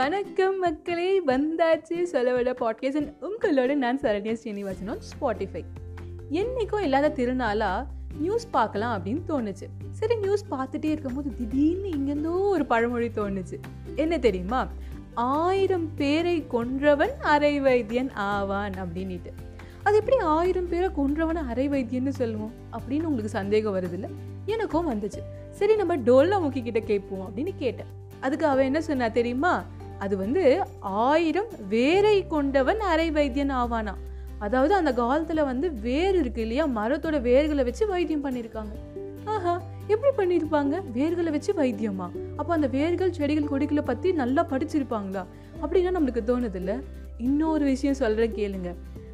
வணக்கம் மக்களே வந்தாச்சு சொல்லவிட பாட்காஸ்ட் உங்களோட நான் சரண்யா ஸ்ரீனிவாசன் ஸ்பாட்டிஃபை என்றைக்கும் இல்லாத திருநாளா நியூஸ் பார்க்கலாம் அப்படின்னு தோணுச்சு. சரி நியூஸ் பார்த்துட்டே இருக்கும்போது திடீர்னு இங்கேருந்தோ ஒரு பழமொழி தோணுச்சு. என்ன தெரியுமா? ஆயிரம் பேரை கொன்றவன் அரை வைத்தியன் ஆவான் அப்படின்ட்டு அது எப்படி ஆயிரம் பேரை கொன்றவன அரை வைத்தியன்னு சொல்லுவோம் அப்படின்னு உங்களுக்கு சந்தேகம் வருது இல்லை எனக்கும் வந்துச்சு. சரி நம்ம டோல்லா முக்கிக்கிட்ட கேட்போம் அப்படின்னு கேட்டேன். அதுக்கு அவன் என்ன சொன்னா தெரியுமா? அது வந்து ஆயிரம் வேரை கொண்டவன் அரை வைத்தியன் ஆவானா? அதாவது அந்த காலத்துல வந்து வேர் இருக்கு இல்லையா? மரத்தோட வேர்களை வச்சு வைத்தியம் பண்ணியிருக்காங்க ஆஹா எப்படி பண்ணியிருப்பாங்க வேர்களை வச்சு வைத்தியமா? அப்போ அந்த வேர்கள் செடிகள் கொடிகளை பற்றி நல்லா படிச்சிருப்பாங்களா? அப்படின்னா நம்மளுக்கு தோணுதுல்ல. இன்னொரு விஷயம் சொல்கிறேன் கேளுங்க.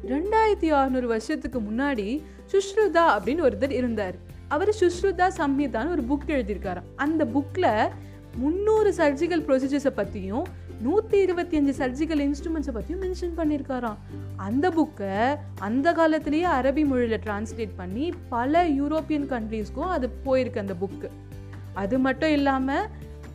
ரெண்டாயிரத்தி அறுநூறு வருஷத்துக்கு முன்னாடி சுஷ்ருதா அப்படின்னு ஒருத்தர் இருந்தார். அவர் சுஷ்ருதா சம்ஹிதான்னு ஒரு புக் எழுதியிருக்காராம். அந்த புக்கில் முந்நூறு சர்ஜிக்கல் ப்ரொசீஜர்ஸை பற்றியும் நூற்றி இருபத்தி அஞ்சு சர்ஜிக்கல் இன்ஸ்ட்ருமெண்ட்ஸை பற்றியும் மென்ஷன் பண்ணியிருக்காராம் அந்த புக்கை அந்த காலத்திலேயே அரபி மொழியில் டிரான்ஸ்லேட் பண்ணி பல யூரோப்பியன் கண்ட்ரீஸ்க்கும் அது போயிருக்கு அந்த புக்கு அது மட்டும் இல்லாமல்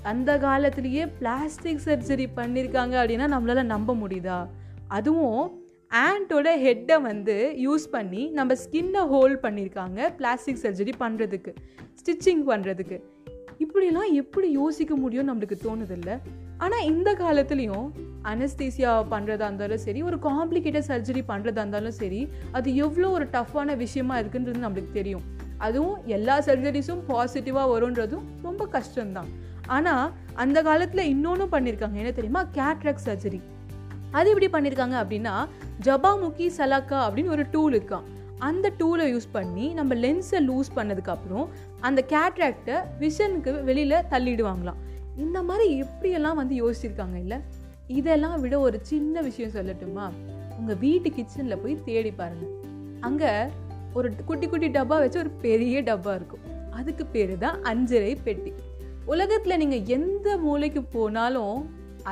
அந்த காலத்திலேயே பிளாஸ்டிக் சர்ஜரி பண்ணியிருக்காங்க அப்படின்னா நம்மளால் நம்ப முடியுதா? அதுவும் ஆண்டோட ஹெட்டை வந்து யூஸ் பண்ணி நம்ம ஸ்கின்னை ஹோல்ட் பண்ணியிருக்காங்க பிளாஸ்டிக் சர்ஜரி பண்ணுறதுக்கு ஸ்டிச்சிங் பண்ணுறதுக்கு இப்படிலாம் எப்படி யோசிக்க முடியும் நம்மளுக்கு தோணுதில்ல. ஆனால் இந்த காலத்துலேயும் அனஸ்தீசியா பண்ணுறதா இருந்தாலும் சரி ஒரு காம்ப்ளிகேட்டட் சர்ஜரி பண்ணுறதா இருந்தாலும் சரி அது எவ்வளோ ஒரு டஃப்பான விஷயமா இருக்குன்றது நம்மளுக்கு தெரியும். அதுவும் எல்லா சர்ஜரிஸும் பாசிட்டிவாக வரும்ன்றதும் ரொம்ப கஷ்டம்தான். ஆனால் அந்த காலத்தில் இன்னொன்றும் பண்ணியிருக்காங்க என்ன தெரியுமா? கேட்ராக் சர்ஜரி அது எப்படி பண்ணியிருக்காங்க அப்படின்னா ஜபாமுக்கி சலாக்கா அப்படின்னு ஒரு டூல் இருக்கான் அந்த டூலை யூஸ் பண்ணி நம்ம லென்ஸை லூஸ் பண்ணதுக்கப்புறம் அந்த கேட்ராக்டை விஷனுக்கு வெளியில் தள்ளிடுவாங்களாம். இந்த மாதிரி எப்படியெல்லாம் வந்து யோசிச்சிருக்காங்க இல்லை? இதெல்லாம் விட ஒரு சின்ன விஷயம் சொல்லட்டுமா? உங்கள் வீட்டு கிச்சனில் போய் தேடி பாருங்கள் அங்கே ஒரு குட்டி குட்டி டப்பா வச்சு ஒரு பெரிய டப்பா இருக்கும். அதுக்கு பேர் தான் அஞ்சரை பெட்டி. உலகத்தில் நீங்கள் எந்த மூலைக்கு போனாலும்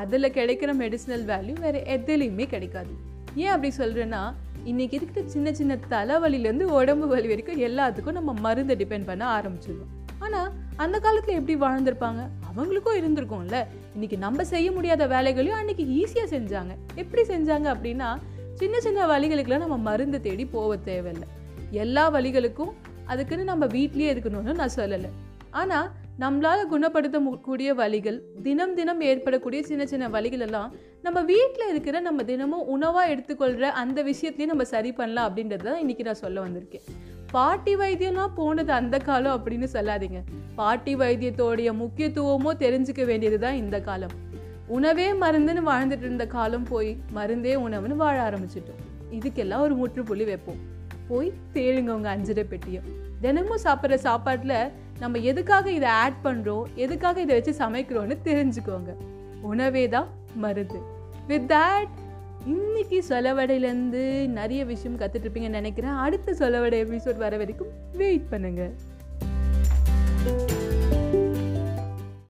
அதில் கிடைக்கிற மெடிசினல் வேல்யூ வேறு எதுலேயுமே கிடைக்காது. ஏன் அப்படி சொல்கிறேன்னா இன்றைக்கி இருக்கிற சின்ன சின்ன தலைவலிலேருந்து உடம்பு வலி வரைக்கும் எல்லாத்துக்கும் நம்ம மருந்தை டிபெண்ட் பண்ண ஆரம்பிச்சிடுவோம் ஆனால் அந்த காலத்தில் எப்படி வாழ்ந்திருப்பாங்க? அவங்களுக்கும் இருந்திருக்கும்ல. இன்னைக்கு நம்ம செய்ய முடியாத வேலைகளையும் அன்னைக்கு ஈஸியாக செஞ்சாங்க. எப்படி செஞ்சாங்க அப்படின்னா சின்ன சின்ன வழிகளுக்கெல்லாம் நம்ம மருந்து தேடி போக தேவையில்லை. எல்லா வழிகளுக்கும் அதுக்குன்னு நம்ம வீட்லேயே இருக்கணும்னு நான் சொல்லலை. ஆனால் நம்மளால் குணப்படுத்த கூடிய வழிகள் தினம் தினம் ஏற்படக்கூடிய சின்ன சின்ன வழிகள் எல்லாம் நம்ம வீட்டில் இருக்கிற நம்ம தினமும் உணவாக எடுத்துக்கொள்கிற அந்த விஷயத்தையும் நம்ம சரி பண்ணலாம் அப்படின்றது தான் இன்றைக்கி நான் சொல்ல வந்திருக்கேன். பாட்டி வைத்தியம்லாம் போனது அந்த காலம் அப்படின்னு சொல்லாதீங்க. பாட்டி வைத்தியத்தோடைய முக்கியத்துவமோ தெரிஞ்சுக்க வேண்டியது தான் இந்த காலம். உணவே மருந்துன்னு வாழ்ந்துட்டு இருந்த காலம் போய் மருந்தே உணவுன்னு வாழ ஆரம்பிச்சிட்டோம். இதுக்கெல்லாம் ஒரு முற்றுப்புள்ளி வைப்போம். போய் தேடுங்க உங்கள் அஞ்சரை பெட்டியும். தினமும் சாப்பிட்ற சாப்பாட்டில் நம்ம எதுக்காக இதை ஆட் பண்ணுறோம் எதுக்காக இதை வச்சு சமைக்கிறோன்னு தெரிஞ்சுக்கோங்க. உணவே தான் மருந்து. வித் தேட் இன்னைக்கு சொலவடையிலேருந்து நிறைய விஷயம் கற்றுட்ருப்பீங்கன்னு நினைக்கிறேன். அடுத்த சொலவடை எபிசோட் வர வரைக்கும் வெயிட் பண்ணுங்கள்